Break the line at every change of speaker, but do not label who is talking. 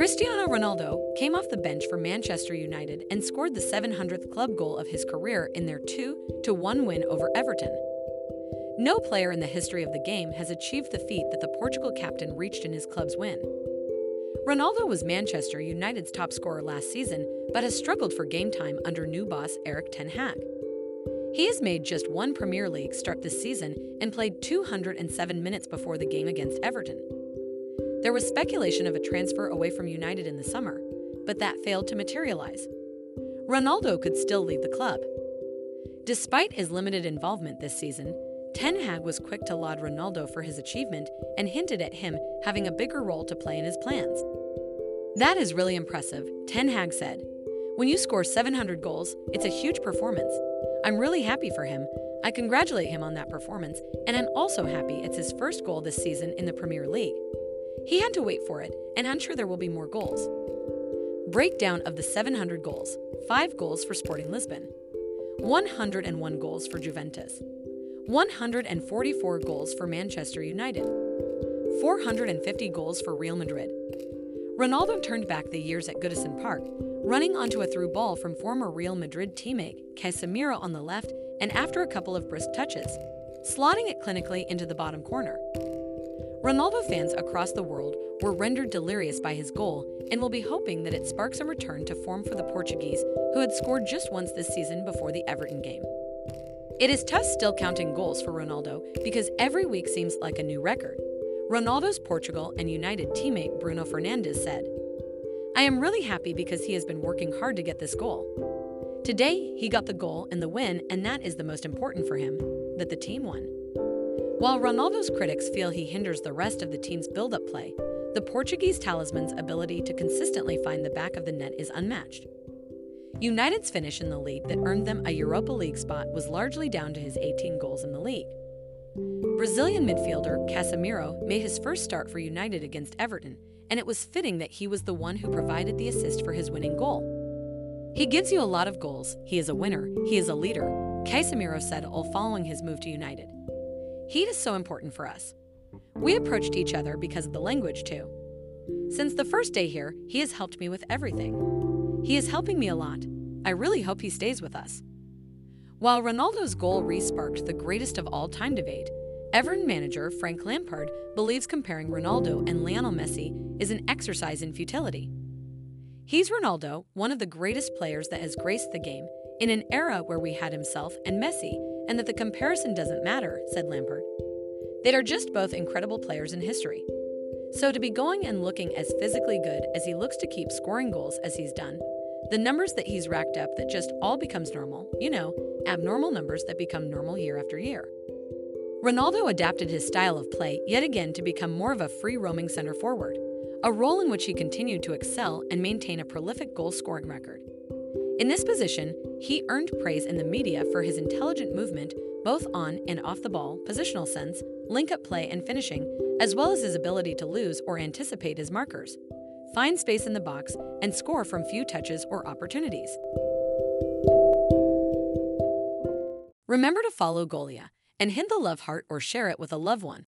Cristiano Ronaldo came off the bench for Manchester United and scored the 700th club goal of his career in their 2 1 win over Everton. No player in the history of the game has achieved the feat that the Portugal captain reached in his club's win. Ronaldo was Manchester United's top scorer last season, but has struggled for game time under new boss Erik Ten Hag. He has made just one Premier League start this season and played 207 minutes before the game against Everton. There was speculation of a transfer away from United in the summer, but that failed to materialize. Ronaldo could still leave the club. Despite his limited involvement this season, Ten Hag was quick to laud Ronaldo for his achievement and hinted at him having a bigger role to play in his plans. That is really impressive, Ten Hag said. When you score 700 goals, it's a huge performance. I'm really happy for him. I congratulate him on that performance, and I'm also happy it's his first goal this season in the Premier League. He had to wait for it, and I'm sure there will be more goals. Breakdown of the 700 goals 5 goals for Sporting Lisbon, 101 goals for Juventus, 144 goals for Manchester United, 450 goals for Real Madrid. Ronaldo turned back the years at Goodison Park, running onto a through ball from former Real Madrid teammate Casemiro on the left and after a couple of brisk touches, slotting it clinically into the bottom corner. Ronaldo fans across the world were rendered delirious by his goal and will be hoping that it sparks a return to form for the Portuguese, who had scored just once this season before the Everton game. It is tough still counting goals for Ronaldo because every week seems like a new record. Ronaldo's Portugal and United teammate Bruno Fernandes said, I am really happy because he has been working hard to get this goal. Today, he got the goal and the win, and that is the most important for him that the team won. While Ronaldo's critics feel he hinders the rest of the team's build up play, the Portuguese talisman's ability to consistently find the back of the net is unmatched. United's finish in the league that earned them a Europa League spot was largely down to his 18 goals in the league. Brazilian midfielder Casemiro made his first start for United against Everton, and it was fitting that he was the one who provided the assist for his winning goal. He gives you a lot of goals, he is a winner, he is a leader, Casemiro said all following his move to United. Heat is so important for us. We approached each other because of the language, too. Since the first day here, he has helped me with everything. He is helping me a lot. I really hope he stays with us. While Ronaldo's goal re sparked the greatest of all time debate, Everton manager Frank Lampard believes comparing Ronaldo and Lionel Messi is an exercise in futility. He's Ronaldo, one of the greatest players that has graced the game, in an era where we had himself and Messi, and that the comparison doesn't matter, said Lampard. They are just both incredible players in history. So to be going and looking as physically good as he looks to keep scoring goals as he's done, the numbers that he's racked up that just all becomes normal, you know, abnormal numbers that become normal year after year. Ronaldo adapted his style of play yet again to become more of a free roaming center forward, a role in which he continued to excel and maintain a prolific goal scoring record. In this position, he earned praise in the media for his intelligent movement, both on and off the ball, positional sense, link up play, and finishing, as well as his ability to lose or anticipate his markers, find space in the box, and score from few touches or opportunities. Remember to follow Golia and hit the love heart or share it with a loved one.